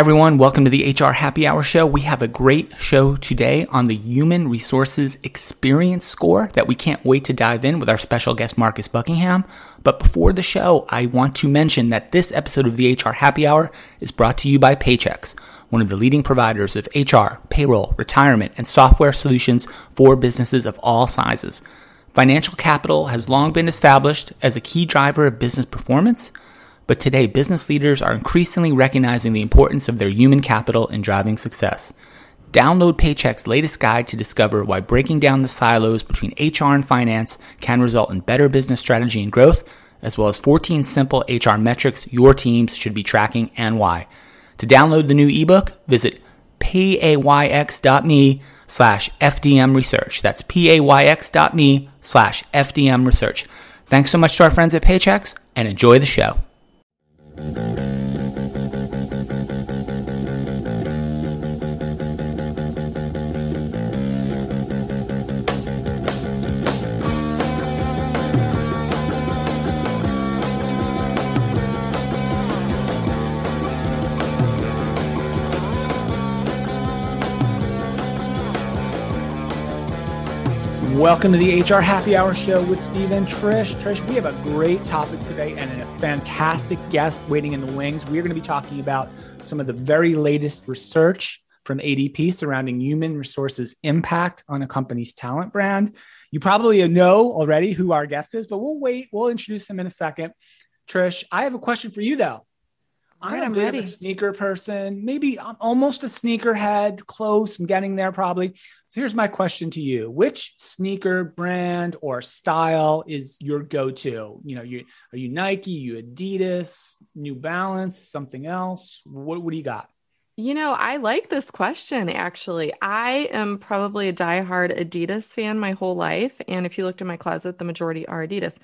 everyone. Welcome to the HR Happy Hour Show. We have a great show today on the Human Resources Experience Score that we can't wait to dive in with our special guest, Marcus Buckingham. But before the show, I want to mention that this episode of the HR Happy Hour is brought to you by Paychex, one of the leading providers of HR, payroll, retirement, and software solutions for businesses of all sizes. Financial capital has long been established as a key driver of business performance. But today, business leaders are increasingly recognizing the importance of their human capital in driving success. Download Paychex latest guide to discover why breaking down the silos between HR and finance can result in better business strategy and growth, as well as 14 simple HR metrics your teams should be tracking and why. To download the new ebook, visit payx.me slash FDM research. That's payx.me slash FDM research. Thanks so much to our friends at Paychex and enjoy the show. Thank you. Welcome to the HR Happy Hour Show with Steve and Trish. Trish, we have a great topic today and a fantastic guest waiting in the wings. We are going to be talking about some of the very latest research from ADP surrounding human resources impact on a company's talent brand. You probably know already who our guest is, but we'll wait. We'll introduce him in a second. Trish, I have a question for you though. I'm, I'm ready. a sneaker person, maybe I'm almost a sneakerhead, close. I'm getting there probably. So here's my question to you: Which sneaker brand or style is your go-to? You know, you are you Nike, you Adidas, New Balance, something else? What what do you got? You know, I like this question actually. I am probably a diehard Adidas fan my whole life. And if you looked in my closet, the majority are Adidas.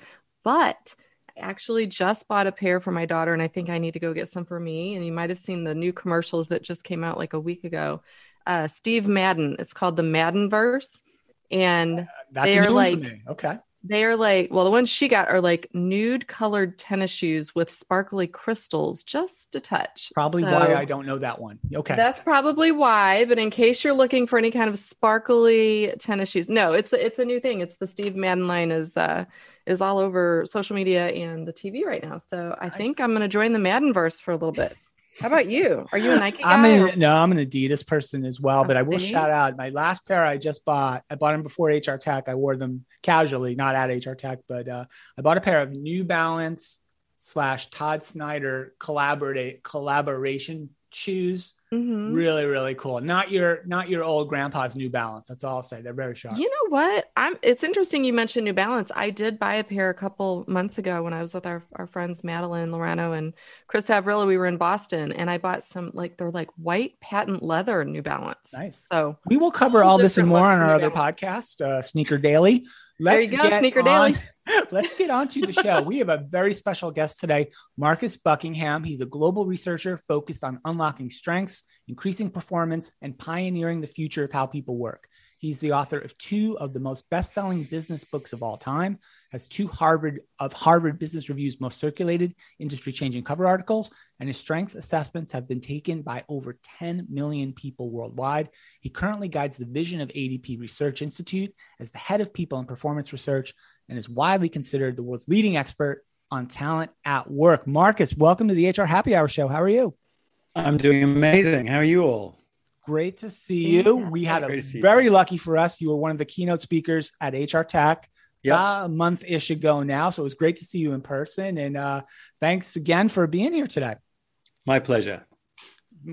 But actually just bought a pair for my daughter and I think I need to go get some for me. And you might have seen the new commercials that just came out like a week ago. Uh, Steve Madden. It's called the Madden verse. And uh, they are like, okay. They are like, well, the ones she got are like nude colored tennis shoes with sparkly crystals, just a touch. Probably so, why I don't know that one. Okay. That's probably why. But in case you're looking for any kind of sparkly tennis shoes, no, it's it's a new thing. It's the Steve Madden line is uh is all over social media and the TV right now. So I think I'm gonna join the Maddenverse for a little bit. How about you? Are you a Nike guy? I'm or? no, I'm an Adidas person as well. But I will shout out my last pair I just bought. I bought them before HR Tech. I wore them casually, not at HR Tech, but uh, I bought a pair of New Balance slash Todd Snyder collaborate collaboration shoes Mm-hmm. Really, really cool. Not your not your old grandpa's New Balance. That's all I'll say. They're very sharp. You know what? I'm. It's interesting you mentioned New Balance. I did buy a pair a couple months ago when I was with our our friends Madeline Laurano and Chris Havrilla. We were in Boston, and I bought some like they're like white patent leather New Balance. Nice. So we will cover all this and more on our other podcast, uh, Sneaker Daily. Let's there you go, Sneaker on, Daily. let's get on to the show. We have a very special guest today, Marcus Buckingham. He's a global researcher focused on unlocking strengths, increasing performance, and pioneering the future of how people work. He's the author of two of the most best-selling business books of all time, has two Harvard of Harvard Business Review's most circulated industry-changing cover articles, and his strength assessments have been taken by over 10 million people worldwide. He currently guides the vision of ADP Research Institute as the head of people and performance research and is widely considered the world's leading expert on talent at work. Marcus, welcome to the HR Happy Hour show. How are you? I'm doing amazing. How are you all? Great to see you. We had a very lucky for us. You were one of the keynote speakers at HR Tech yep. uh, a month ish ago now. So it was great to see you in person. And uh, thanks again for being here today. My pleasure.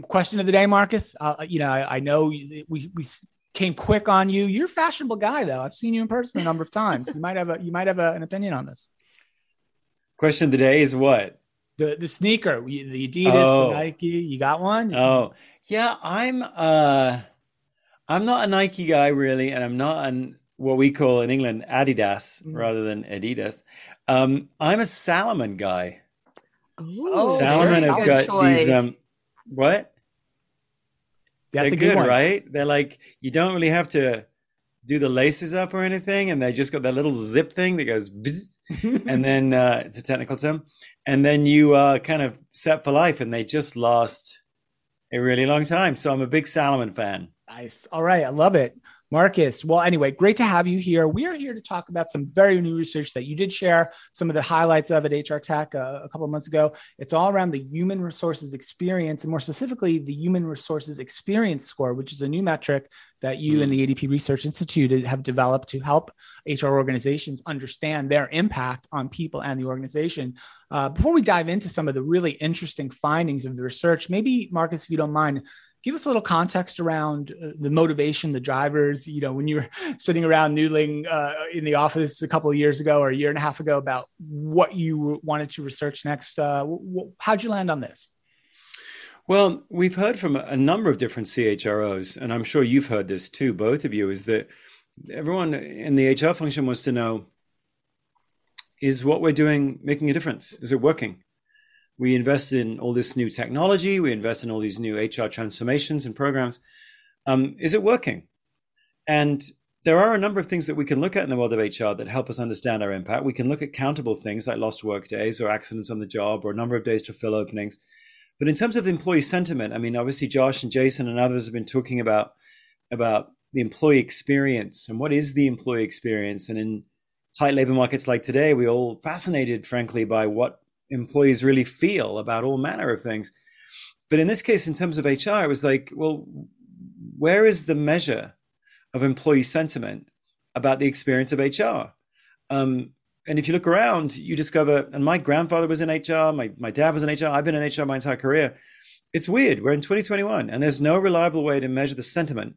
Question of the day, Marcus. Uh, you know, I, I, know we, we came quick on you. You're a fashionable guy, though. I've seen you in person a number of times. You might have a you might have a, an opinion on this. Question of the day is what? The the sneaker, the Adidas, oh. the Nike. You got one? Oh, yeah, I'm uh I'm not a Nike guy really, and I'm not an what we call in England Adidas mm. rather than Adidas. Um, I'm a Salomon guy. Oh, Salomon have got choice. these um what? That's They're good, good right? They're like you don't really have to do the laces up or anything, and they just got that little zip thing that goes, and then uh, it's a technical term, and then you uh, kind of set for life, and they just last a really long time. So I'm a big Salomon fan. Nice. All right. I love it. Marcus, well, anyway, great to have you here. We are here to talk about some very new research that you did share some of the highlights of at HR Tech uh, a couple of months ago. It's all around the human resources experience, and more specifically, the human resources experience score, which is a new metric that you mm. and the ADP Research Institute have developed to help HR organizations understand their impact on people and the organization. Uh, before we dive into some of the really interesting findings of the research, maybe, Marcus, if you don't mind, give us a little context around uh, the motivation, the drivers. You know, when you were sitting around noodling uh, in the office a couple of years ago or a year and a half ago about what you wanted to research next, uh, how'd you land on this? Well, we've heard from a number of different CHROs, and I'm sure you've heard this too, both of you, is that everyone in the HR function wants to know is what we're doing making a difference? Is it working? We invest in all this new technology, we invest in all these new HR transformations and programs. Um, is it working? And there are a number of things that we can look at in the world of HR that help us understand our impact. We can look at countable things like lost work days or accidents on the job or a number of days to fill openings. But in terms of employee sentiment, I mean, obviously Josh and Jason and others have been talking about about the employee experience and what is the employee experience. And in tight labor markets like today, we're all fascinated, frankly, by what employees really feel about all manner of things. But in this case, in terms of HR, it was like, well, where is the measure of employee sentiment about the experience of HR? Um, and if you look around, you discover, and my grandfather was in HR, my, my dad was in HR, I've been in HR my entire career. It's weird. We're in 2021, and there's no reliable way to measure the sentiment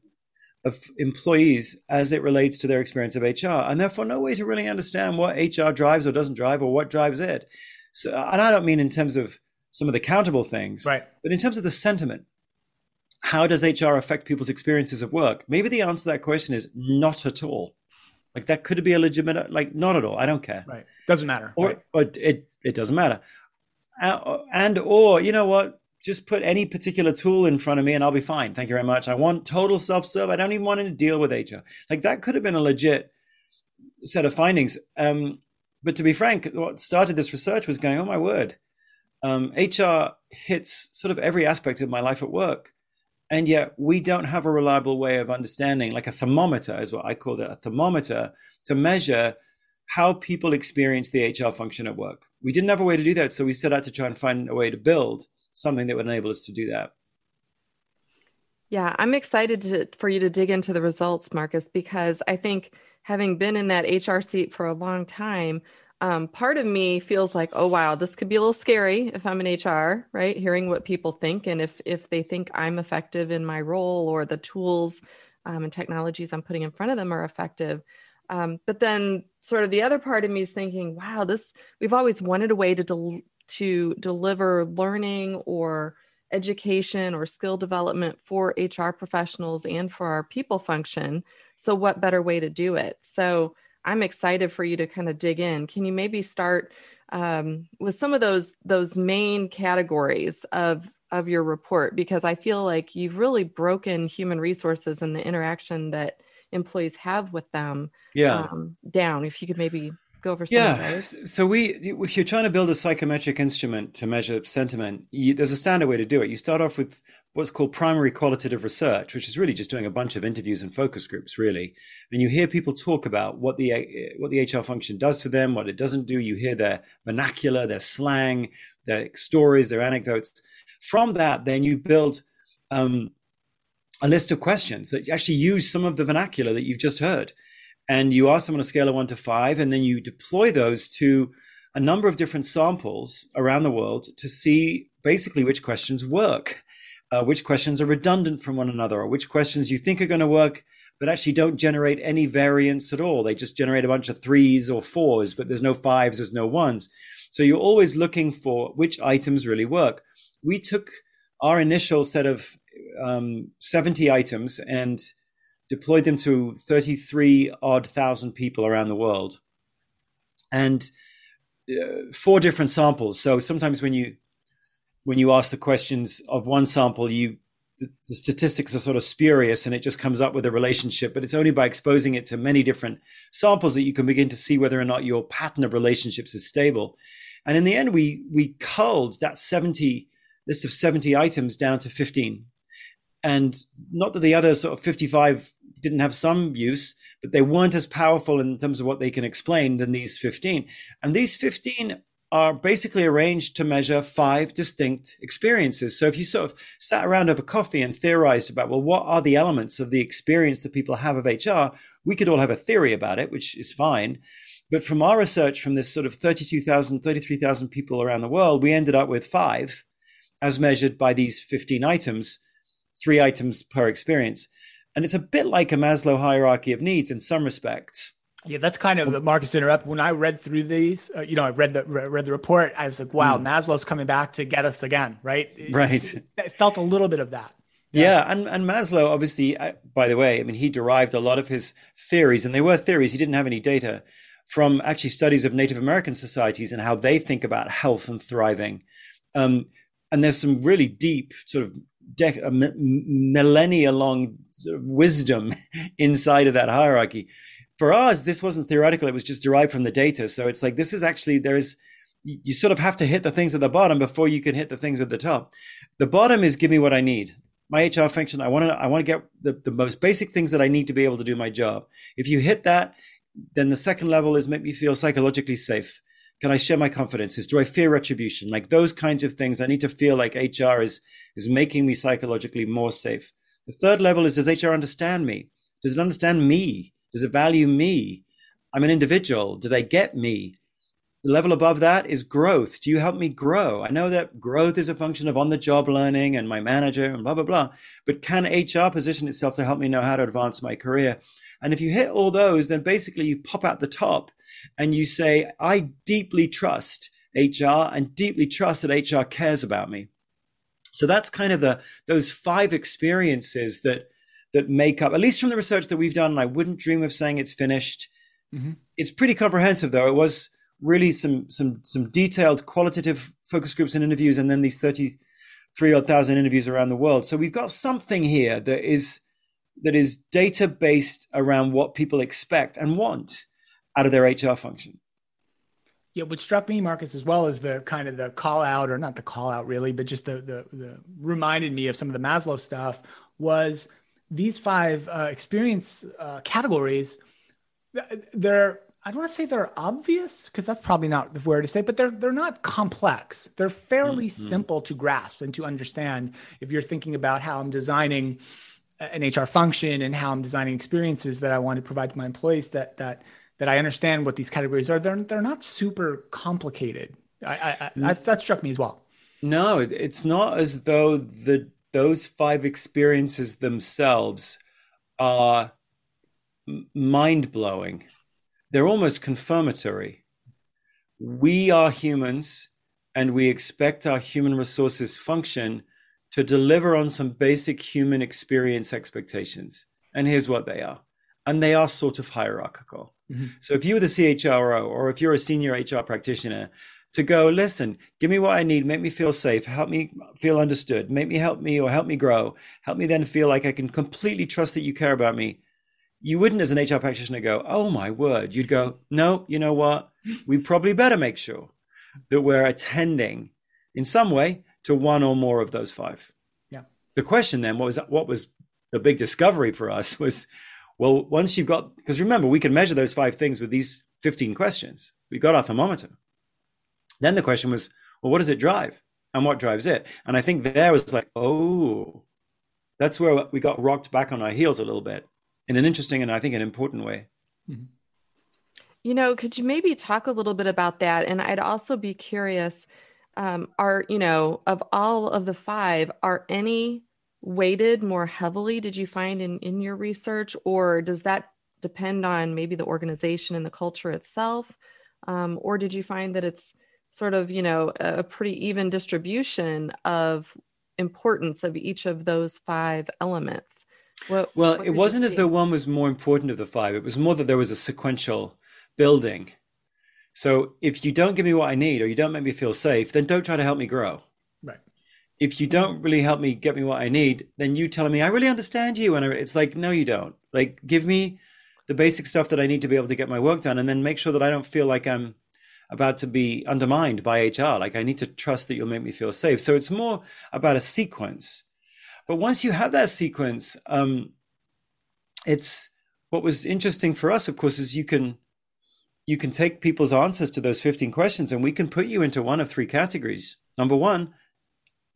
of employees as it relates to their experience of HR, and therefore no way to really understand what HR drives or doesn't drive or what drives it. So, and I don't mean in terms of some of the countable things, right? But in terms of the sentiment, how does HR affect people's experiences of work? Maybe the answer to that question is not at all. Like that could be a legitimate, like not at all. I don't care. Right. Doesn't matter. Or, right. or it it doesn't matter. And or you know what? Just put any particular tool in front of me and I'll be fine. Thank you very much. I want total self serve. I don't even want to deal with HR. Like that could have been a legit set of findings. Um, but to be frank, what started this research was going, oh my word, um, HR hits sort of every aspect of my life at work. And yet we don't have a reliable way of understanding, like a thermometer is what I called it, a thermometer to measure how people experience the HR function at work. We didn't have a way to do that. So we set out to try and find a way to build something that would enable us to do that. Yeah, I'm excited to, for you to dig into the results, Marcus, because I think having been in that HR seat for a long time, um, part of me feels like, oh wow, this could be a little scary if I'm in HR, right? Hearing what people think and if if they think I'm effective in my role or the tools um, and technologies I'm putting in front of them are effective. Um, but then, sort of the other part of me is thinking, wow, this we've always wanted a way to del- to deliver learning or education or skill development for HR professionals and for our people function. So, what better way to do it? So, I'm excited for you to kind of dig in. Can you maybe start um, with some of those those main categories of of your report? Because I feel like you've really broken human resources and the interaction that employees have with them yeah. um, down. If you could maybe go over some yeah so we if you're trying to build a psychometric instrument to measure sentiment you, there's a standard way to do it you start off with what's called primary qualitative research which is really just doing a bunch of interviews and focus groups really. And you hear people talk about what the what the hr function does for them what it doesn't do. You hear their vernacular their slang their stories their anecdotes. From that then you build um, a list of questions that actually use some of the vernacular that you've just heard. And you ask them on a scale of one to five, and then you deploy those to a number of different samples around the world to see basically which questions work, uh, which questions are redundant from one another, or which questions you think are going to work but actually don't generate any variance at all. They just generate a bunch of threes or fours, but there's no fives, there's no ones. So you're always looking for which items really work. We took our initial set of um, 70 items and deployed them to 33 odd thousand people around the world and uh, four different samples so sometimes when you when you ask the questions of one sample you the, statistics are sort of spurious and it just comes up with a relationship but it's only by exposing it to many different samples that you can begin to see whether or not your pattern of relationships is stable and in the end we we culled that 70 list of 70 items down to 15. And not that the other sort of 55 didn't have some use, but they weren't as powerful in terms of what they can explain than these 15. And these 15 are basically arranged to measure five distinct experiences. So if you sort of sat around over coffee and theorized about, well, what are the elements of the experience that people have of HR, we could all have a theory about it, which is fine. But from our research from this sort of 32,000, 33,000 people around the world, we ended up with five as measured by these 15 items, three items per experience. And it's a bit like a Maslow hierarchy of needs in some respects. Yeah, that's kind of Marcus to interrupt. When I read through these, uh, you know, I read the read the report. I was like, "Wow, mm. Maslow's coming back to get us again." Right. Right. It, it felt a little bit of that. Yeah. yeah, and and Maslow obviously, uh, by the way, I mean, he derived a lot of his theories, and they were theories. He didn't have any data from actually studies of Native American societies and how they think about health and thriving. Um, and there's some really deep sort of dec- uh, millennia long sort of wisdom inside of that hierarchy for us, this wasn't theoretical; it was just derived from the data. So it's like this is actually there is you sort of have to hit the things at the bottom before you can hit the things at the top. The bottom is give me what I need. My HR function, I want to I want to get the, the most basic things that I need to be able to do my job. If you hit that, then the second level is make me feel psychologically safe. Can I share my confidences? Do I fear retribution? Like those kinds of things. I need to feel like HR is is making me psychologically more safe. The third level is does HR understand me? Does it understand me? Does it value me? I'm an individual. Do they get me? The level above that is growth. Do you help me grow? I know that growth is a function of on the job learning and my manager and blah, blah, blah. But can HR position itself to help me know how to advance my career? And if you hit all those, then basically you pop out the top and you say, I deeply trust HR and deeply trust that HR cares about me. So that's kind of the those five experiences that that make up, at least from the research that we've done, and I wouldn't dream of saying it's finished. Mm-hmm. It's pretty comprehensive, though. It was really some some some detailed qualitative focus groups and interviews, and then these thirty three odd thousand interviews around the world. So we've got something here that is that is data based around what people expect and want out of their HR function. Yeah, what struck me, Marcus, as well as the kind of the call out, or not the call out really, but just the the, the reminded me of some of the Maslow stuff was these five uh, experience uh, categories, they're I don't want to say they're obvious because that's probably not the word to say, but they're they're not complex. They're fairly mm-hmm. simple to grasp and to understand. If you're thinking about how I'm designing an HR function and how I'm designing experiences that I want to provide to my employees, that that that I understand what these categories are. They're they're not super complicated. I, I, I that, that struck me as well. No, it's not as though the those five experiences themselves are mind blowing. They're almost confirmatory. We are humans and we expect our human resources function to deliver on some basic human experience expectations. And here's what they are. And they are sort of hierarchical. Mm-hmm. So if you were the CHRO or if you're a senior HR practitioner, to go, listen, give me what I need, make me feel safe, help me feel understood, make me help me or help me grow, help me then feel like I can completely trust that you care about me. You wouldn't, as an HR practitioner, go, oh my word. You'd go, no, you know what? We probably better make sure that we're attending in some way to one or more of those five. Yeah. The question then, what was what was the big discovery for us was, well, once you've got, because remember, we can measure those five things with these 15 questions. We got our thermometer. Then the question was, well, what does it drive? And what drives it? And I think there was like, oh, that's where we got rocked back on our heels a little bit in an interesting and I think an important way. Mm-hmm. You know, could you maybe talk a little bit about that? And I'd also be curious um, are, you know, of all of the five, are any weighted more heavily, did you find in, in your research? Or does that depend on maybe the organization and the culture itself? Um, or did you find that it's sort of you know a pretty even distribution of importance of each of those five elements. What, well what it wasn't as though one was more important of the five. It was more that there was a sequential building. So if you don't give me what i need or you don't make me feel safe then don't try to help me grow. Right. If you don't really help me get me what i need then you telling me i really understand you and it's like no you don't. Like give me the basic stuff that i need to be able to get my work done and then make sure that i don't feel like i'm about to be undermined by HR. Like, I need to trust that you'll make me feel safe. So it's more about a sequence. But once you have that sequence, um, it's what was interesting for us, of course, is you can you can take people's answers to those 15 questions and we can put you into one of three categories. Number one,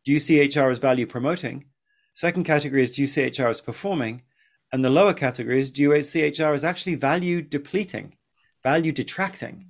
do you see HR as value promoting? Second category is do you see HR as performing? And the lower category is do you see HR as actually value depleting, value detracting?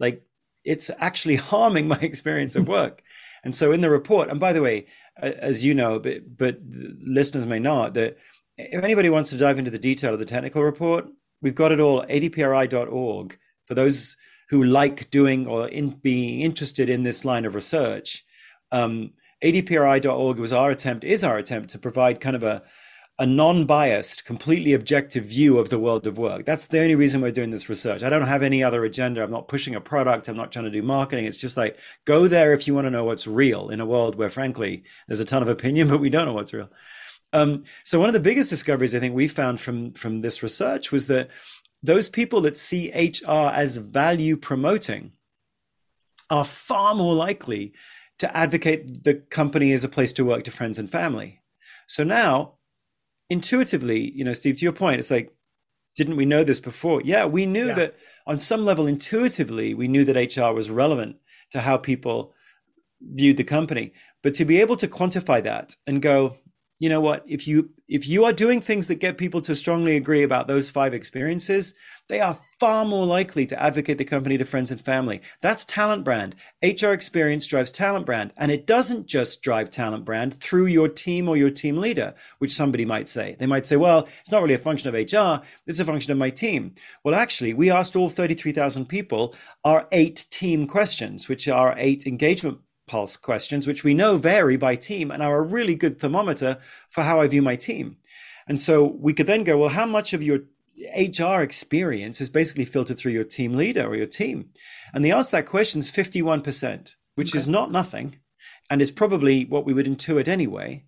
Like it's actually harming my experience of work. And so in the report, and by the way, as you know, but, but listeners may not, that if anybody wants to dive into the detail of the technical report, we've got it all at adpri.org for those who like doing or in being interested in this line of research. Um, adpri.org was our attempt, is our attempt to provide kind of a a non-biased, completely objective view of the world of work. That's the only reason we're doing this research. I don't have any other agenda. I'm not pushing a product. I'm not trying to do marketing. It's just like go there if you want to know what's real in a world where, frankly, there's a ton of opinion, but we don't know what's real. Um, so one of the biggest discoveries I think we found from from this research was that those people that see HR as value promoting are far more likely to advocate the company as a place to work to friends and family. So now, intuitively, you know, Steve, to your point, it's like, didn't we know this before? Yeah, we knew yeah. that on some level, intuitively, we knew that HR was relevant to how people viewed the company. But to be able to quantify that and go, you know what if you if you are doing things that get people to strongly agree about those five experiences they are far more likely to advocate the company to friends and family. That's talent brand. Hr experience drives talent brand and it doesn't just drive talent brand through your team or your team leader which somebody might say. They might say well it's not really a function of hr it's a function of my team. Well actually we asked all 33000 people our eight team questions which are eight engagement pulse questions, which we know vary by team and are a really good thermometer for how I view my team. And so we could then go, well, how much of your HR experience is basically filtered through your team leader or your team? And the answer to that question is 51%, which okay. is not nothing and is probably what we would intuit anyway.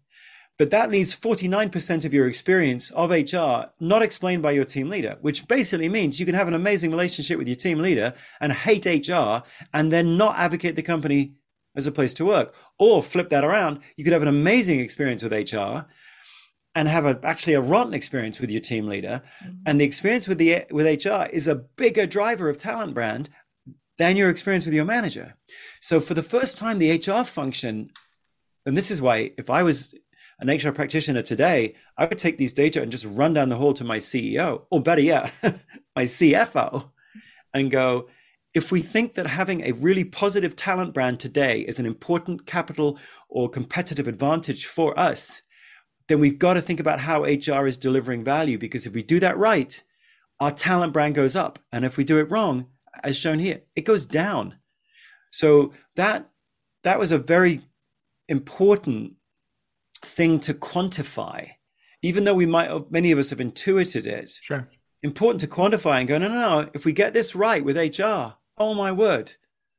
But that leaves 49% of your experience of HR not explained by your team leader, which basically means you can have an amazing relationship with your team leader and hate HR and then not advocate the company as a place to work. Or flip that around, you could have an amazing experience with HR and have a, actually a rotten experience with your team leader. Mm-hmm. And the experience with the with HR is a bigger driver of talent brand than your experience with your manager. So for the first time, the HR function, and this is why if I was an HR practitioner today, I would take these data and just run down the hall to my CEO, or better yet, my CFO, and go, if we think that having a really positive talent brand today is an important capital or competitive advantage for us, then we've got to think about how HR is delivering value. Because if we do that right, our talent brand goes up. And if we do it wrong, as shown here, it goes down. So that that was a very important thing to quantify, even though we might have, many of us have intuited it. Sure. Important to quantify and go, no, no, no. If we get this right with HR, oh my word,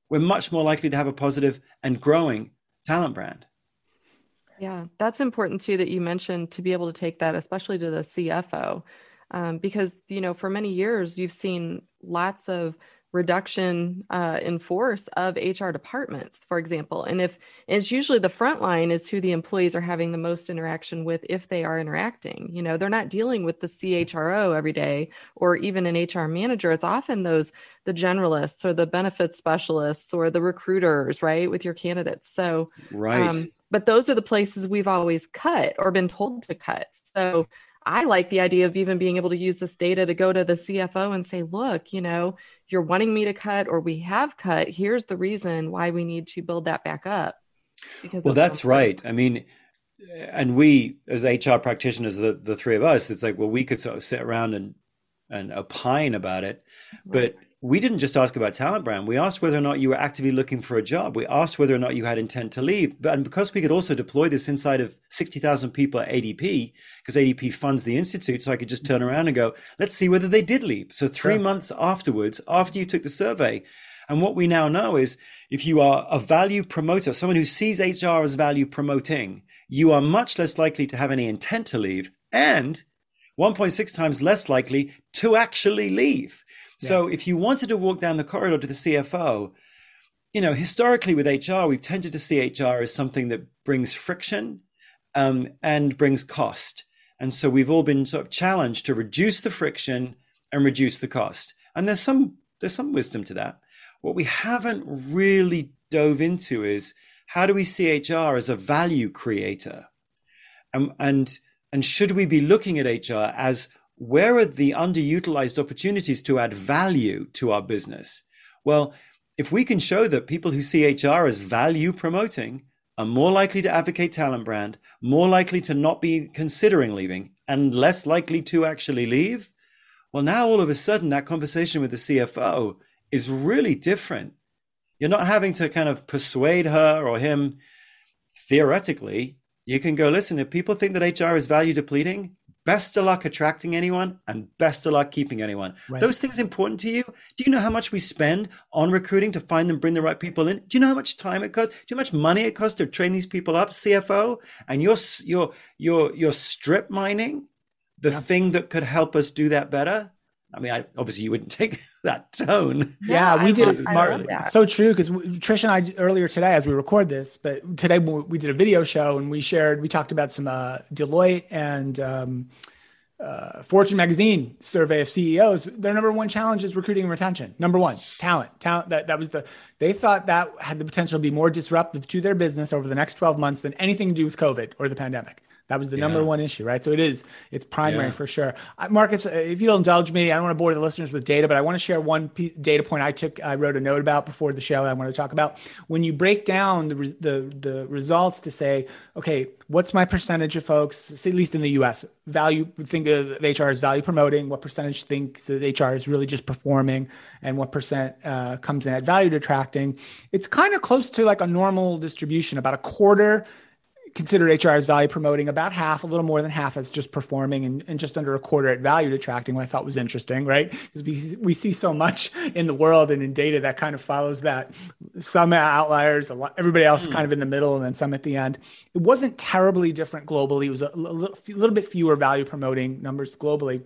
we're much more likely to have a positive and growing talent brand. Yeah, that's important too that you mentioned to be able to take that, especially to the CFO, um, because you know for many years you've seen lots of reduction uh, in force of HR departments, for example. And if it's usually the front line is who the employees are having the most interaction with if they are interacting. You know, they're not dealing with the CHRO every day or even an HR manager. It's often those the generalists or the benefits specialists or the recruiters, right, with your candidates. So right. Um, but those are the places we've always cut or been told to cut. So I like the idea of even being able to use this data to go to the CFO and say, look, you know, you're wanting me to cut or we have cut. Here's the reason why we need to build that back up. Because well, that's right. I mean, and we as HR practitioners, the, the three of us, it's like, well, we could sort of sit around and, and opine about it, right. but we didn't just ask about talent brand. We asked whether or not you were actively looking for a job. We asked whether or not you had intent to leave. But and because we could also deploy this inside of 60,000 people at ADP, because ADP funds the institute, so I could just turn around and go, let's see whether they did leave. So three months afterwards, after you took the survey, and what we now know is if you are a value promoter, someone who sees HR as value promoting, you are much less likely to have any intent to leave and 1.6 times less likely to actually leave. So if you wanted to walk down the corridor to the CFO you know, historically with HR, we've tended to see HR as something that brings friction um, and brings cost. And so we've all been sort of challenged to reduce the friction and reduce the cost. And there's some there's some wisdom to that. What we haven't really dove into is how do we see HR as a value creator? And and and should we be looking at HR as where are the underutilized opportunities to add value to our business? Well, if we can show that people who see HR as value promoting are more likely to advocate talent brand, more likely to not be considering leaving, and less likely to actually leave, well, now all of a sudden that conversation with the CFO is really different. You're not having to kind of persuade her or him. Theoretically, you can go, listen, if people think that HR is value depleting, best of luck attracting anyone and best of luck keeping anyone. Right. Those things important to you. Do you know how much we spend on recruiting to find them, bring the right people in? Do you know how much time it costs? Do you know how much money it costs to train these people up, CFO? And you're you're you're you're strip mining the yeah. thing that could help us do that better. I mean, I, obviously you wouldn't take that tone. Yeah, yeah we did. Mark, so true because Trish and I earlier today, as we record this, but today we did a video show and we shared. We talked about some uh, Deloitte and um, uh, Fortune magazine survey of CEOs. Their number one challenge is recruiting and retention. Number one, talent. Talent. That that was the. They thought that had the potential to be more disruptive to their business over the next twelve months than anything to do with COVID or the pandemic. That was the yeah. number one issue, right? So it is, it's primary yeah. for sure. Marcus, uh, if you'll indulge me, I don't want to bore the listeners with data, but I want to share one data point I took, I wrote a note about before the show I want to talk about. When you break down the, the, the results to say, okay, what's my percentage of folks, at least in the US, value, think of HR as value promoting, what percentage thinks that HR is really just performing, and what percent uh, comes in at value detracting, it's kind of close to like a normal distribution, about a quarter consider HR as value promoting, about half, a little more than half as just performing, and, and just under a quarter at value detracting, what I thought was interesting, right? Because we, we see so much in the world and in data that kind of follows that. Some outliers, a lot, everybody else mm. kind of in the middle, and then some at the end. It wasn't terribly different globally. It was a, a little, a little bit fewer value promoting numbers globally.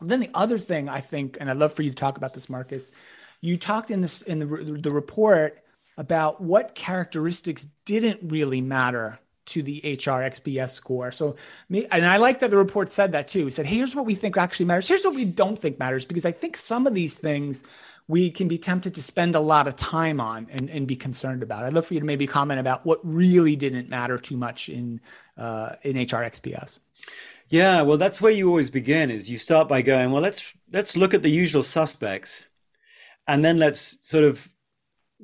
Then the other thing I think, and I'd love for you to talk about this, Marcus, you talked in this in the, the report about what characteristics didn't really matter to the HR XPS score. So, and I like that the report said that too. It said, here's what we think actually matters. Here's what we don't think matters, because I think some of these things we can be tempted to spend a lot of time on and, and be concerned about. I'd love for you to maybe comment about what really didn't matter too much in uh, in HR XPS. Yeah, well, that's where you always begin. Is you start by going, well, let's let's look at the usual suspects, and then let's sort of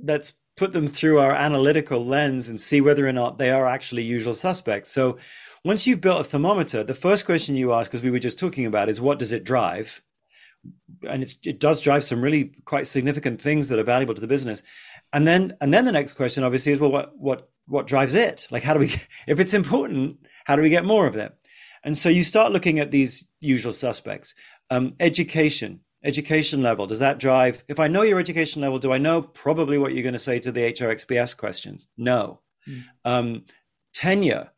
let's put them through our analytical lens and see whether or not they are actually usual suspects. So once you've built a thermometer, the first question you ask, as we were just talking about, is what does it drive? And it does drive some really quite significant things that are valuable to the business. And then, and then the next question, obviously, is well, what what what drives it? Like, how do we? If it's important, how do we get more of it? And so you start looking at these usual suspects. Um, education, education level? Does that drive if i know your education level do i know probably what you're going to say to the hrxps questions? No. Mm. um, tenure.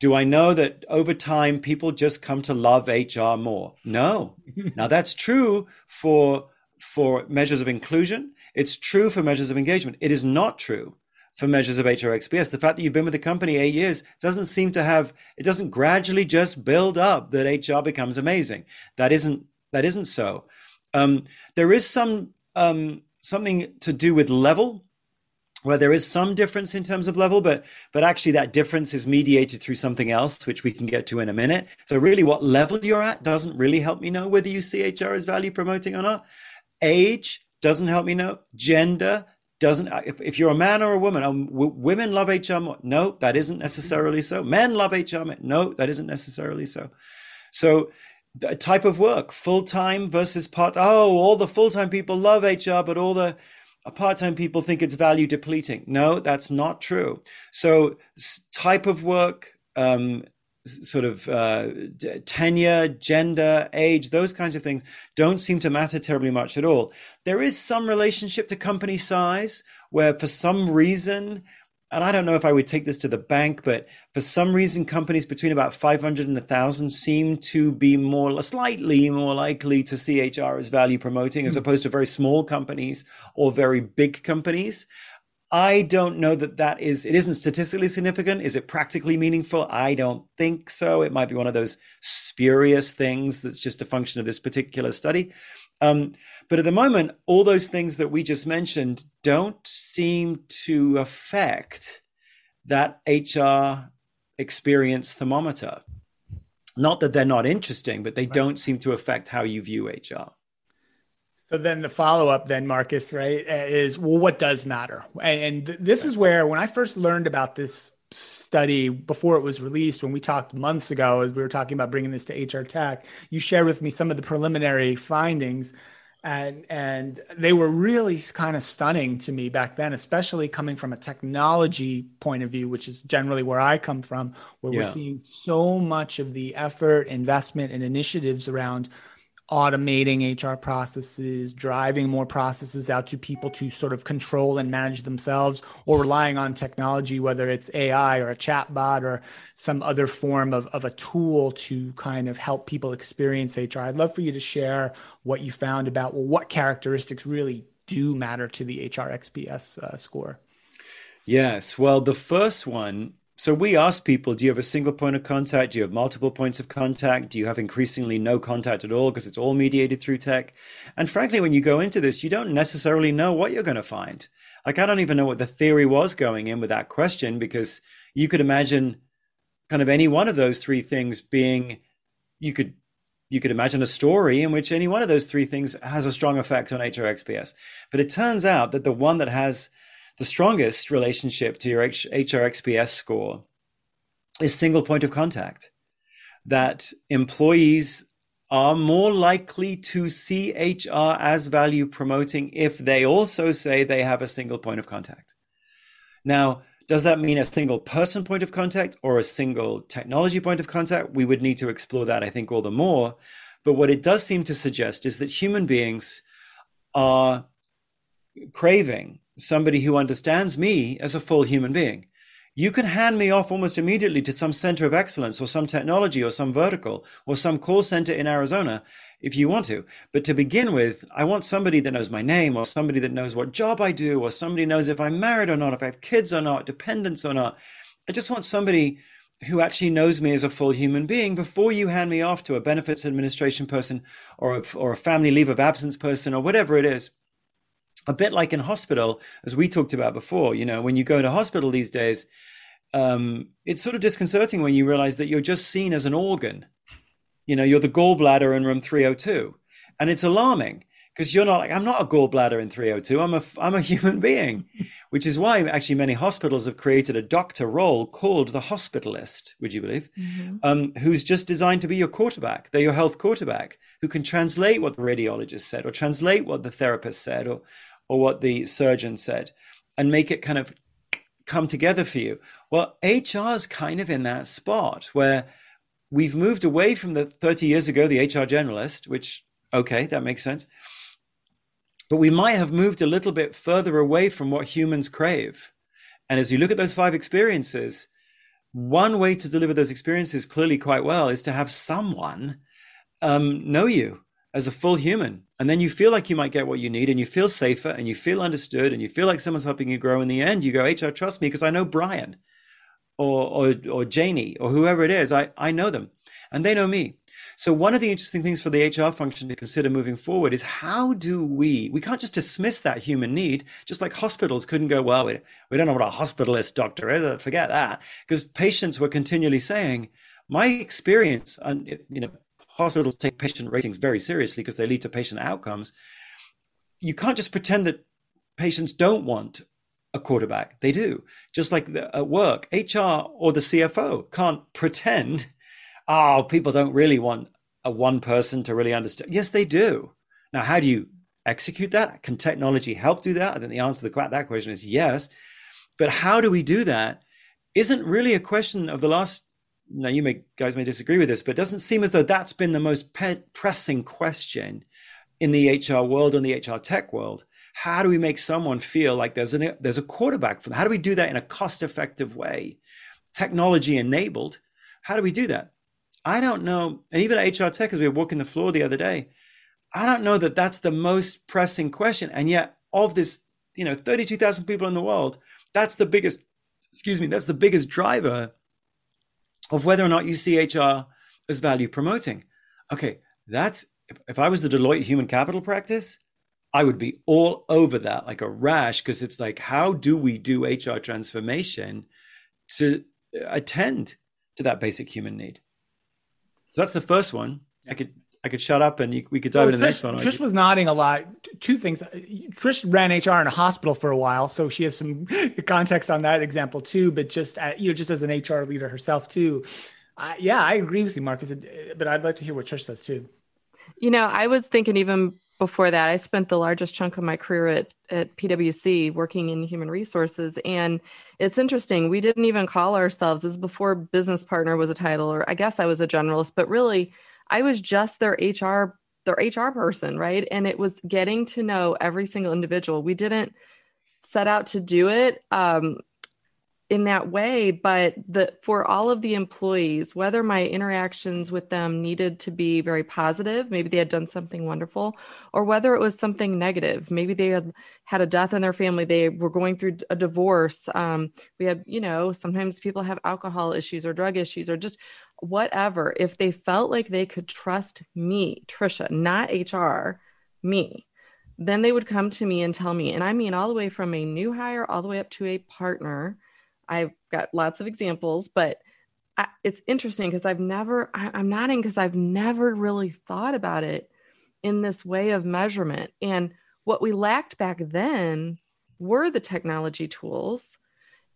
Do i know that over time people just come to love hr more? No. Now that's true for for measures of inclusion. It's true for measures of engagement. It is not true for measures of HRXPS. The fact that you've been with the company eight years doesn't seem to have, it doesn't gradually just build up that HR becomes amazing. That isn't that isn't so. Um, there is some um, something to do with level, where there is some difference in terms of level, but but actually that difference is mediated through something else, which we can get to in a minute. So really, what level you're at doesn't really help me know whether you see HR as value promoting or not. Age doesn't help me know. Gender doesn't. If, if you're a man or a woman, um, w- women love HR more. No, that isn't necessarily so. Men love HR more. No, that isn't necessarily so. So type of work full-time versus part oh all the full-time people love hr but all the uh, part-time people think it's value depleting. No that's not true. So type of work um, sort of uh, tenure gender age those kinds of things don't seem to matter terribly much at all. There is some relationship to company size where for some reason and I don't know if I would take this to the bank, but for some reason, companies between about 500 and 1,000 seem to be more, slightly more likely to see HR as value promoting as hmm. opposed to very small companies or very big companies. I don't know that that is, it isn't statistically significant. Is it practically meaningful? I don't think so. It might be one of those spurious things that's just a function of this particular study. Um, but at the moment, all those things that we just mentioned don't seem to affect that HR experience thermometer. Not that they're not interesting, but they right. don't seem to affect how you view HR. So then the follow up, then Marcus, right, is well, what does matter? And, this is where when I first learned about this study before it was released, when we talked months ago, as we were talking about bringing this to HR Tech, you shared with me some of the preliminary findings. And, and they were really kind of stunning to me back then, especially coming from a technology point of view, which is generally where I come from, where yeah. we're seeing so much of the effort, investment, and initiatives around automating HR processes, driving more processes out to people to sort of control and manage themselves, or relying on technology, whether it's AI or a chatbot or some other form of, of a tool to kind of help people experience HR. I'd love for you to share what you found about well, what characteristics really do matter to the HR XPS uh, score. Yes. Well, the first one so we ask people, do you have a single point of contact? Do you have multiple points of contact? Do you have increasingly no contact at all because it's all mediated through tech? And frankly, when you go into this, you don't necessarily know what you're going to find. Like, I don't even know what the theory was going in with that question because you could imagine kind of any one of those three things being, you could you could imagine a story in which any one of those three things has a strong effect on HRXPS. But it turns out that the one that has the strongest relationship to your HRXPS score is single point of contact. That employees are more likely to see HR as value promoting if they also say they have a single point of contact. Now, does that mean a single person point of contact or a single technology point of contact? We would need to explore that, I think, all the more. But what it does seem to suggest is that human beings are craving somebody who understands me as a full human being. You can hand me off almost immediately to some center of excellence or some technology or some vertical or some call center in Arizona if you want to. But to begin with, I want somebody that knows my name or somebody that knows what job I do or somebody knows if I'm married or not, if I have kids or not, dependents or not. I just want somebody who actually knows me as a full human being before you hand me off to a benefits administration person or a, or a family leave of absence person or whatever it is a bit like in hospital, as we talked about before, you know, when you go to hospital these days, um, it's sort of disconcerting when you realize that you're just seen as an organ. You know, you're the gallbladder in room 302. And it's alarming because you're not like, I'm not a gallbladder in 302. I'm a, I'm a human being, which is why actually many hospitals have created a doctor role called the hospitalist, would you believe, mm-hmm. um, who's just designed to be your quarterback. They're your health quarterback who can translate what the radiologist said or translate what the therapist said or, or what the surgeon said and make it kind of come together for you. Well, HR is kind of in that spot where we've moved away from the 30 years ago, the HR generalist, which, okay, that makes sense. But we might have moved a little bit further away from what humans crave. And as you look at those five experiences, one way to deliver those experiences clearly quite well is to have someone um, know you as a full human. And then you feel like you might get what you need and you feel safer and you feel understood and you feel like someone's helping you grow. In the end, you go, HR, trust me because I know Brian or, or, or Janie or whoever it is. I, I know them and they know me. So one of the interesting things for the HR function to consider moving forward is how do we, we can't just dismiss that human need, just like hospitals couldn't go, well, we, we don't know what a hospitalist doctor is, uh, forget that. Because patients were continually saying, my experience, and you know, hospitals take patient ratings very seriously because they lead to patient outcomes. You can't just pretend that patients don't want a quarterback. They do. Just like the, at work, HR or the CFO can't pretend, oh, people don't really want a one person to really understand. Yes, they do. Now, how do you execute that? Can technology help do that? I think the answer to that question is yes. But how do we do that? Isn't really a question of the last now you may guys may disagree with this, but it doesn't seem as though that's been the most pe- pressing question in the HR world and the HR tech world. How do we make someone feel like there's a there's a quarterback for them? How do we do that in a cost effective way, technology enabled? How do we do that? I don't know. And even at HR Tech, as we were walking the floor the other day, I don't know that that's the most pressing question. And yet, of this you know 32,000 people in the world. That's the biggest excuse me, that's the biggest driver of whether or not you see HR as value promoting. Okay, that's if, if I was the Deloitte human capital practice, I would be all over that like a rash because it's like, how do we do HR transformation to attend to that basic human need? So that's the first one. I could I could shut up and you, we could dive well, into Trish, the next one. Trish was nodding a lot. Two things. Trish ran HR in a hospital for a while, so she has some context on that example too. But just at, you know, just as an HR leader herself too. Uh, yeah, I agree with you, Marcus. But I'd like to hear what Trish says too. You know, I was thinking even before that, I spent the largest chunk of my career at, at PwC working in human resources. And it's interesting, we didn't even call ourselves, this before business partner was a title, or I guess I was a generalist, but really I was just their HR their HR person, right? And it was getting to know every single individual. We didn't set out to do it um, in that way, but the for all of the employees, whether my interactions with them needed to be very positive, maybe they had done something wonderful, or whether it was something negative, maybe they had had a death in their family, they were going through a divorce. Um, we had, you know, sometimes people have alcohol issues or drug issues or just whatever, if they felt like they could trust me, Trisha, not HR, me, then they would come to me and tell me. And I mean, all the way from a new hire all the way up to a partner. I've got lots of examples, but I, it's interesting because I've never, I, I'm nodding because I've never really thought about it in this way of measurement. And what we lacked back then were the technology tools.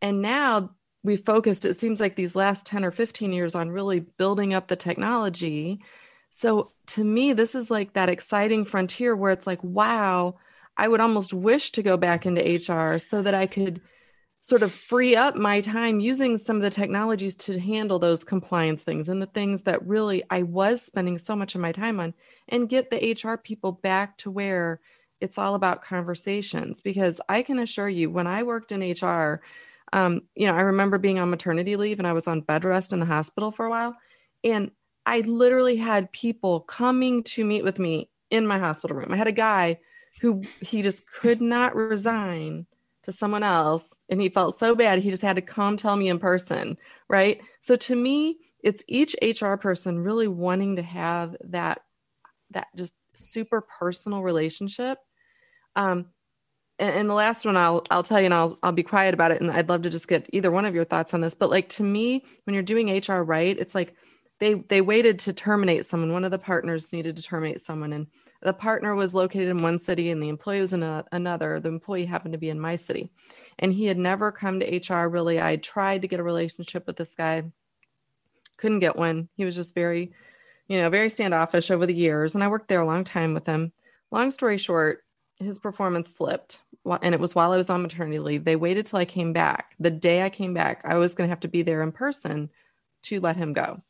And now we focused it seems like these last 10 or 15 years on really building up the technology. So to me this is like that exciting frontier where it's like wow i would almost wish to go back into hr so that i could sort of free up my time using some of the technologies to handle those compliance things and the things that really I was spending so much of my time on and get the HR people back to where it's all about conversations. Because I can assure you when I worked in HR um, you know, I remember being on maternity leave and I was on bed rest in the hospital for a while. And I literally had people coming to meet with me in my hospital room. I had a guy who he just could not resign to someone else and he felt so bad he just had to come tell me in person right so to me it's each hr person really wanting to have that that just super personal relationship um, and the last one I'll I'll tell you and I'll I'll be quiet about it and I'd love to just get either one of your thoughts on this but like to me when you're doing HR right it's like they they waited to terminate someone. One of the partners needed to terminate someone and the partner was located in one city and the employee was in a, another. The employee happened to be in my city. And he had never come to HR really. I tried to get a relationship with this guy. Couldn't get one. He was just very you know very standoffish over the years and I worked there a long time with him. Long story short his performance slipped and it was while I was on maternity leave. They waited till I came back. The day I came back, I was going to have to be there in person to let him go.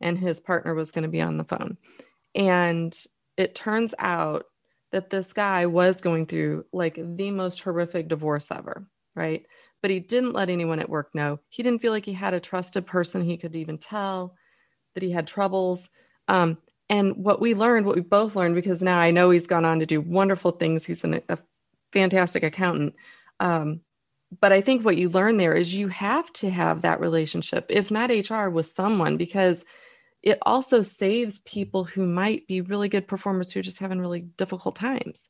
And his partner was going to be on the phone. And it turns out that this guy was going through like the most horrific divorce ever, right? But he didn't let anyone at work know. He didn't feel like he had a trusted person he could even tell that he had troubles. Um, and what we learned, what we both learned, because now I know he's gone on to do wonderful things. He's an, a fantastic accountant. Um, but I think what you learn there is you have to have that relationship, if not HR, with someone, because it also saves people who might be really good performers who are just having really difficult times.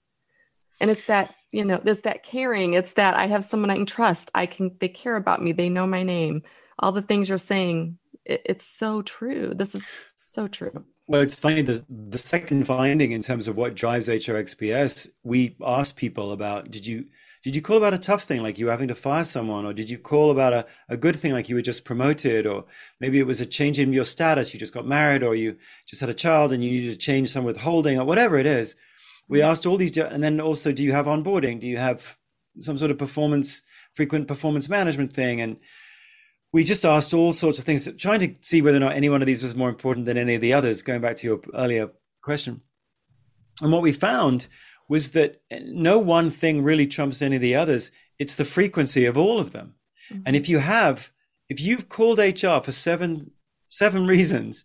And it's that, you know, it's that caring. It's that I have someone I can trust. I can, they care about me. They know my name. All the things you're saying, it, it's so true. This is so true. Well, it's funny. The, the second finding in terms of what drives HRXPS, we asked people about did you did you call about a tough thing like you were having to fire someone, or did you call about a, a good thing like you were just promoted, or maybe it was a change in your status, you just got married, or you just had a child and you needed to change some withholding, or whatever it is. We asked all these, and then also, do you have onboarding? Do you have some sort of performance, frequent performance management thing? And we just asked all sorts of things, trying to see whether or not any one of these was more important than any of the others, going back to your earlier question. And what we found was that no one thing really trumps any of the others. It's the frequency of all of them. Mm-hmm. And if you have, if you've called HR for seven, seven reasons,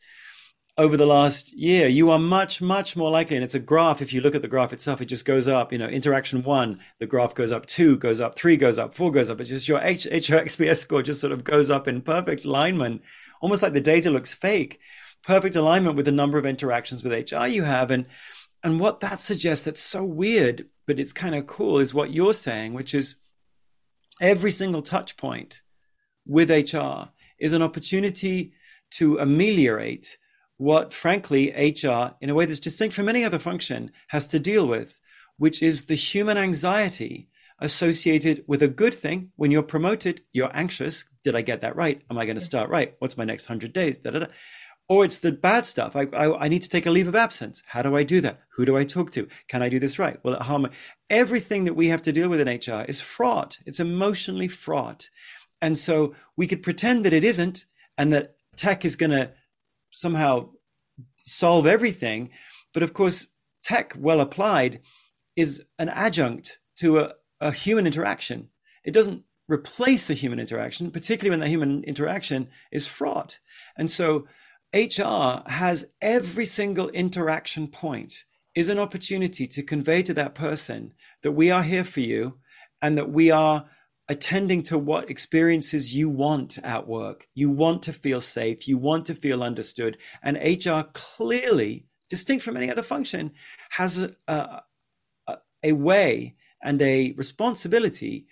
over the last year, you are much, much more likely, and it's a graph. If you look at the graph itself, it just goes up. You know, interaction one, the graph goes up, two goes up, three goes up, four goes up. It's just your H- HRXPS score just sort of goes up in perfect alignment, almost like the data looks fake. Perfect alignment with the number of interactions with HR you have. And and what that suggests that's so weird, but it's kind of cool, is what you're saying, which is every single touch point with HR is an opportunity to ameliorate what, frankly, HR, in a way that's distinct from any other function, has to deal with, which is the human anxiety associated with a good thing. When you're promoted, you're anxious. Did I get that right? Am I going to start right? What's my next 100 days? Da, da, da. Or it's the bad stuff. I, I, I, need to take a leave of absence. How do I do that? Who do I talk to? Can I do this right? Will it harm? Me? Everything that we have to deal with in HR is fraught. It's emotionally fraught. And so we could pretend that it isn't and that tech is going to somehow solve everything. But of course, tech, well applied, is an adjunct to a, a human interaction. It doesn't replace a human interaction, particularly when the human interaction is fraught. And so HR has every single interaction point is an opportunity to convey to that person that we are here for you and that we are attending to what experiences you want at work. You want to feel safe, you want to feel understood. And HR clearly, distinct from any other function, has a, a, a way and a responsibility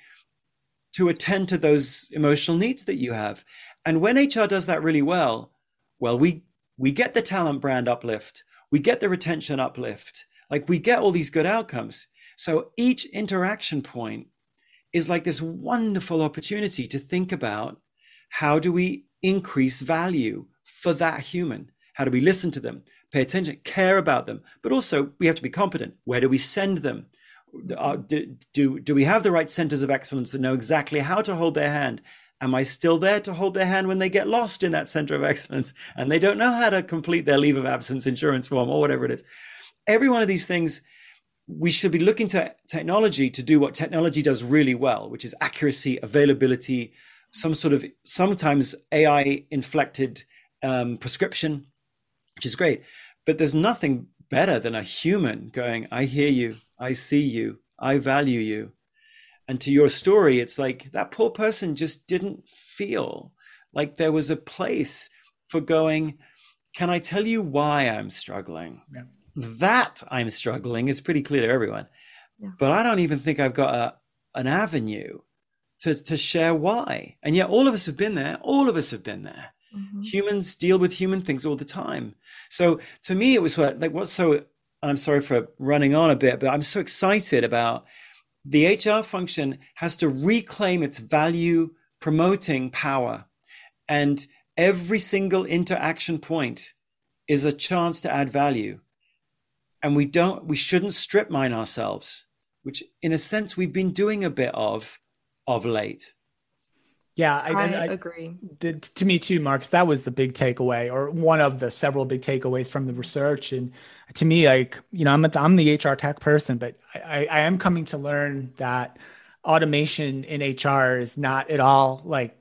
to attend to those emotional needs that you have. And when HR does that really well, well, we we get the talent brand uplift, we get the retention uplift, like we get all these good outcomes. So each interaction point is like this wonderful opportunity to think about how do we increase value for that human? How do we listen to them, pay attention, care about them? But also, we have to be competent. Where do we send them? Uh, do, do, do we have the right centers of excellence that know exactly how to hold their hand? Am I still there to hold their hand when they get lost in that center of excellence and they don't know how to complete their leave of absence insurance form or whatever it is? Every one of these things we should be looking to technology to do what technology does really well, which is accuracy, availability, some sort of sometimes AI inflected um, prescription, which is great. But there's nothing better than a human going, I hear you, I see you, I value you. And to your story, it's like that poor person just didn't feel like there was a place for going, Can I tell you why I'm struggling? Yeah that I'm struggling is pretty clear to everyone. Yeah. But I don't even think I've got a, an avenue to, to share why. And yet, all of us have been there. All of us have been there. Mm-hmm. Humans deal with human things all the time. So to me, it was what, like what's so. I'm sorry for running on a bit, but I'm so excited about the HR function has to reclaim its value promoting power. And every single interaction point is a chance to add value and we don't we shouldn't strip mine ourselves which in a sense we've been doing a bit of of late. Yeah i, I, I agree. the, to me too marcus that was the big takeaway or one of the several big takeaways from the research. And to me like you know i'm, a, I'm the hr tech person but I, I am coming to learn that automation in hr is not at all like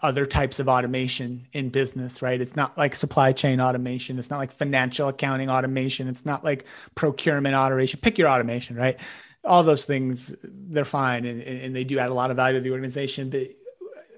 other types of automation in business, right? It's not like supply chain automation. It's not like financial accounting automation. It's not like procurement automation. Pick your automation, right? All those things, they're fine and, and they do add a lot of value to the organization. But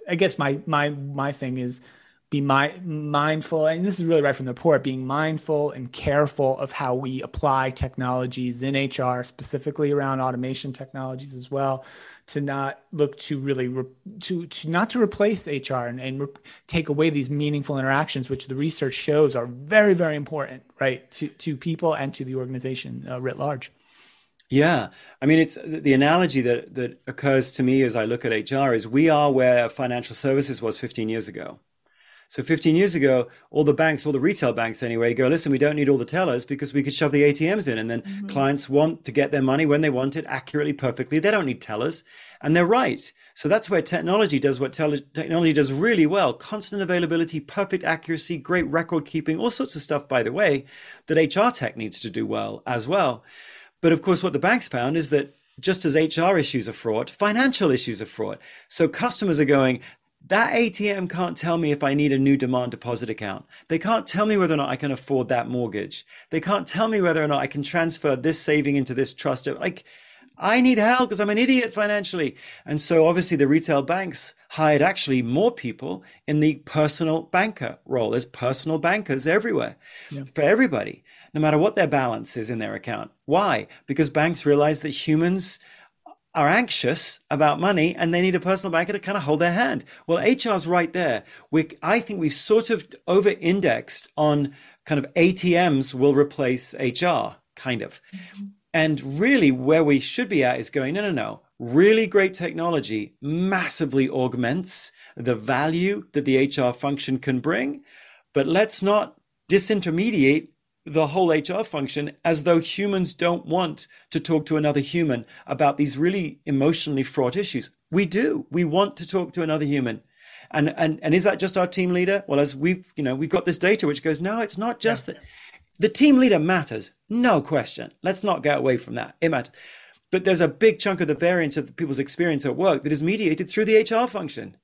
I guess my my my thing is be my, mindful, and this is really right from the report, being mindful and careful of how we apply technologies in HR, specifically around automation technologies as well to not look to really re- to to not to replace HR and, and re- take away these meaningful interactions, which the research shows are very very important, right, to to people and to the organization uh, writ large. Yeah, I mean, it's the analogy that that occurs to me as I look at HR is we are where financial services was 15 years ago. So 15 years ago, all the banks, all the retail banks anyway, go, listen, we don't need all the tellers because we could shove the ATMs in. And then mm-hmm. clients want to get their money when they want it accurately, perfectly. They don't need tellers. And they're right. So that's where technology does what tele- technology does really well constant availability, perfect accuracy, great record keeping, all sorts of stuff, by the way, that HR tech needs to do well as well. But of course, what the banks found is that just as HR issues are fraught, financial issues are fraught. So customers are going, that ATM can't tell me if I need a new demand deposit account. They can't tell me whether or not I can afford that mortgage. They can't tell me whether or not I can transfer this saving into this trust. Like, I need help because I'm an idiot financially. And so obviously the retail banks hired actually more people in the personal banker role. There's personal bankers everywhere yeah. for everybody, no matter what their balance is in their account. Why? Because banks realize that humans are anxious about money and they need a personal banker to kind of hold their hand. Well, HR's right there. We, I think we've sort of over indexed on kind of ATMs will replace HR, kind of. Mm-hmm. And really, where we should be at is going, no, no, no. Really great technology massively augments the value that the HR function can bring. But let's not disintermediate the whole HR function as though humans don't want to talk to another human about these really emotionally fraught issues. We do. We want to talk to another human. And and and is that just our team leader? Well, as we've you know we've got this data which goes, no, it's not just yeah. that. The team leader matters, no question. Let's not get away from that. It matters. But there's a big chunk of the variance of people's experience at work that is mediated through the HR function.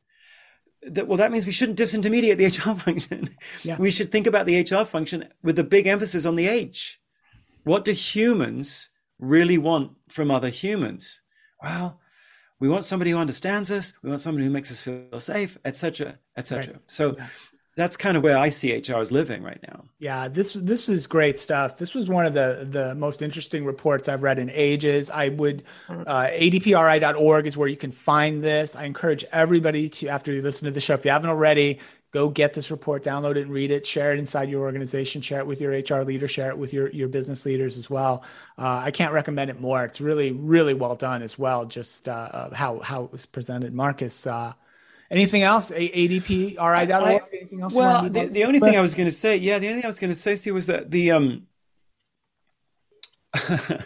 That, well, that means we shouldn't disintermediate the HR function. Yeah. We should think about the HR function with a big emphasis on the H. What do humans really want from other humans? Well, we want somebody who understands us. We want somebody who makes us feel safe, etc., etc. Right. So yeah that's kind of where I see HR is living right now. Yeah, this this is great stuff. This was one of the the most interesting reports I've read in ages. I would uh, adpri.org is where you can find this. I encourage everybody to after you listen to the show, if you haven't already, go get this report, download it, and read it. Share it inside your organization. Share it with your HR leader. Share it with your your business leaders as well. Uh, I can't recommend it more. It's really really well done as well. Just uh, how how it was presented, Marcus. Uh, Anything else? ADPRI.org? Anything else? Well, the, the only thing I was going to say, yeah, the only thing I was going to say, Steve, was that the um,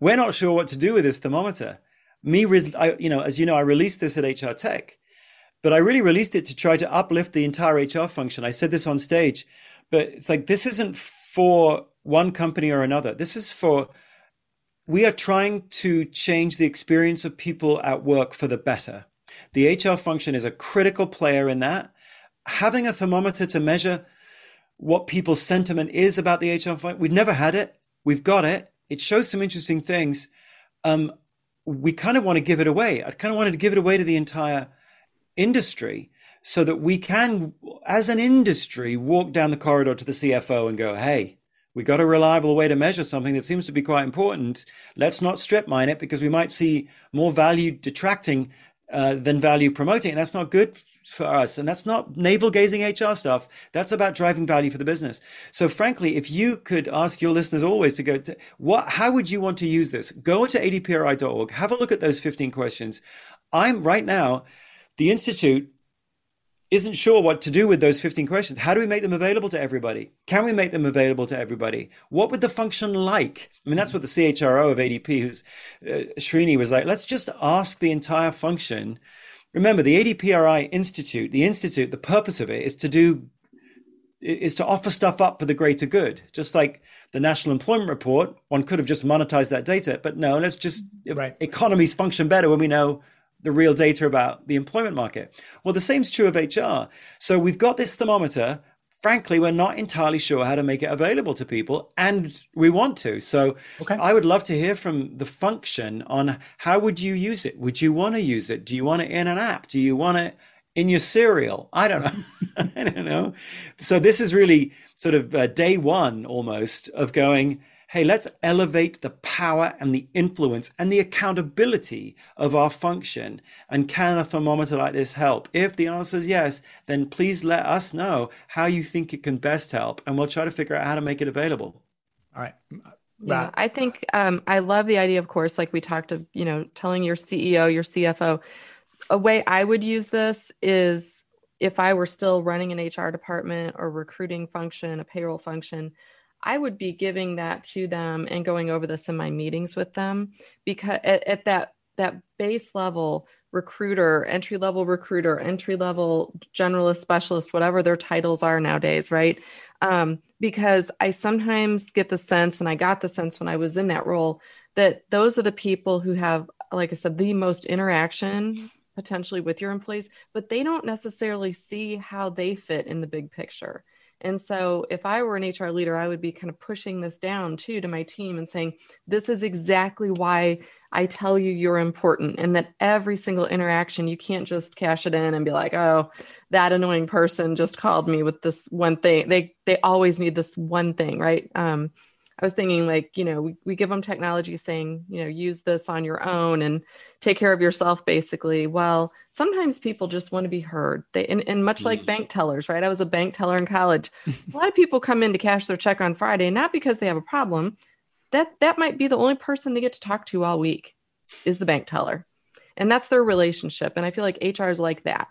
we're not sure what to do with this thermometer. Me, I, you know, as you know, I released this at HR Tech, but I really released it to try to uplift the entire HR function. I said this on stage, but it's like this isn't for one company or another. This is for we are trying to change the experience of people at work for the better. The HR function is a critical player in that. Having a thermometer to measure what people's sentiment is about the HR function, we've never had it. We've got it. It shows some interesting things. Um, we kind of want to give it away. I kind of wanted to give it away to the entire industry so that we can, as an industry, walk down the corridor to the CFO and go, hey, we got a reliable way to measure something that seems to be quite important. Let's not strip mine it because we might see more value detracting uh, than value promoting. And that's not good for us. And that's not navel gazing HR stuff. That's about driving value for the business. So frankly, if you could ask your listeners always to go to what, how would you want to use this? Go to adpri.org, have a look at those 15 questions. I'm right now, the Institute isn't sure what to do with those 15 questions. How do we make them available to everybody? Can we make them available to everybody? What would the function like? I mean, that's what the CHRO of ADP, who's uh, Srini, was like, let's just ask the entire function. Remember, the ADPRI Institute, the Institute, the purpose of it is to do, is to offer stuff up for the greater good. Just like the National Employment Report, one could have just monetized that data, but no, let's just, right. economies function better when we know the real data about the employment market. Well, the same is true of HR. So we've got this thermometer. Frankly, we're not entirely sure how to make it available to people, and we want to. So okay. I would love to hear from the function on how would you use it? Would you want to use it? Do you want it in an app? Do you want it in your cereal? I don't know. I don't know. So this is really sort of uh, day one almost of going – hey, let's elevate the power and the influence and the accountability of our function. And can a thermometer like this help? If the answer is yes, then please let us know how you think it can best help, and we'll try to figure out how to make it available. All right. Yeah, I think um, I love the idea, of course, like we talked of, you know, telling your CEO, your CFO. A way I would use this is if I were still running an HR department or recruiting function, a payroll function, I would be giving that to them and going over this in my meetings with them because at, at that that base level recruiter, entry level recruiter, entry level generalist specialist, whatever their titles are nowadays, right? Um, because I sometimes get the sense, and I got the sense when I was in that role, that those are the people who have, like I said, the most interaction potentially with your employees, but they don't necessarily see how they fit in the big picture. And so, if I were an HR leader, I would be kind of pushing this down too to my team and saying, This is exactly why I tell you you're important. And that every single interaction, you can't just cash it in and be like, Oh, that annoying person just called me with this one thing. They, they always need this one thing, right? Um, I was thinking like, you know, we, we give them technology saying, you know, use this on your own and take care of yourself basically. Well, sometimes people just want to be heard. They and, and much like mm. bank tellers, right? I was a bank teller in college. a lot of people come in to cash their check on Friday, not because they have a problem. That that might be the only person they get to talk to all week is the bank teller. And that's their relationship. And I feel like HR is like that.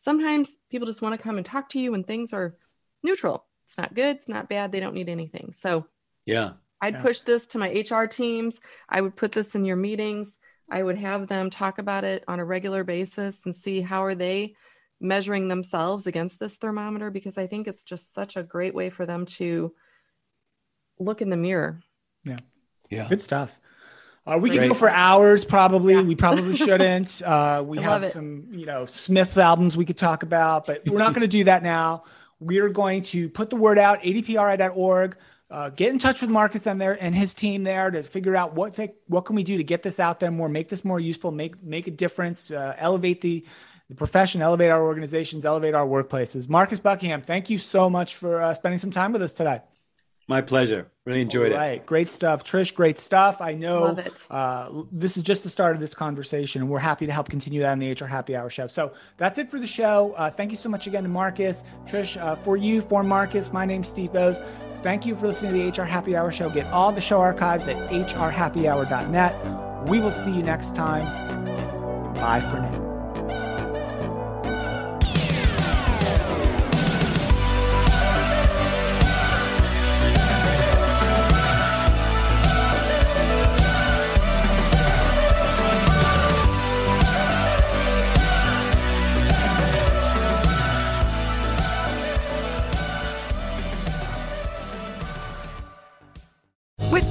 Sometimes people just want to come and talk to you when things are neutral. It's not good, it's not bad, they don't need anything. So yeah. I'd yeah. push this to my HR teams. I would put this in your meetings. I would have them talk about it on a regular basis and see how are they measuring themselves against this thermometer because I think it's just such a great way for them to look in the mirror. Yeah. Yeah. Good stuff. Uh, we Great. can go for hours, probably. Yeah. We probably shouldn't. Uh, we have some, you know, Smith's albums we could talk about, but we're not going to do that now. We're going to put the word out, adpri.org. Uh, get in touch with Marcus and there and his team there to figure out what they, what can we do to get this out there more, make this more useful, make make a difference, uh, elevate the the profession, elevate our organizations, elevate our workplaces. Marcus Buckingham, thank you so much for uh, spending some time with us today. My pleasure. Really enjoyed All right. it. Great stuff. Trish, great stuff. I know uh, this is just the start of this conversation, and we're happy to help continue that on the HR Happy Hour show. So that's it for the show. Uh, thank you so much again to Marcus. Trish, uh, for you, for Marcus, my name's Steve Boese. Thank you for listening to the HR Happy Hour show. Get all the show archives at hrhappyhour.net. We will see you next time. Bye for now.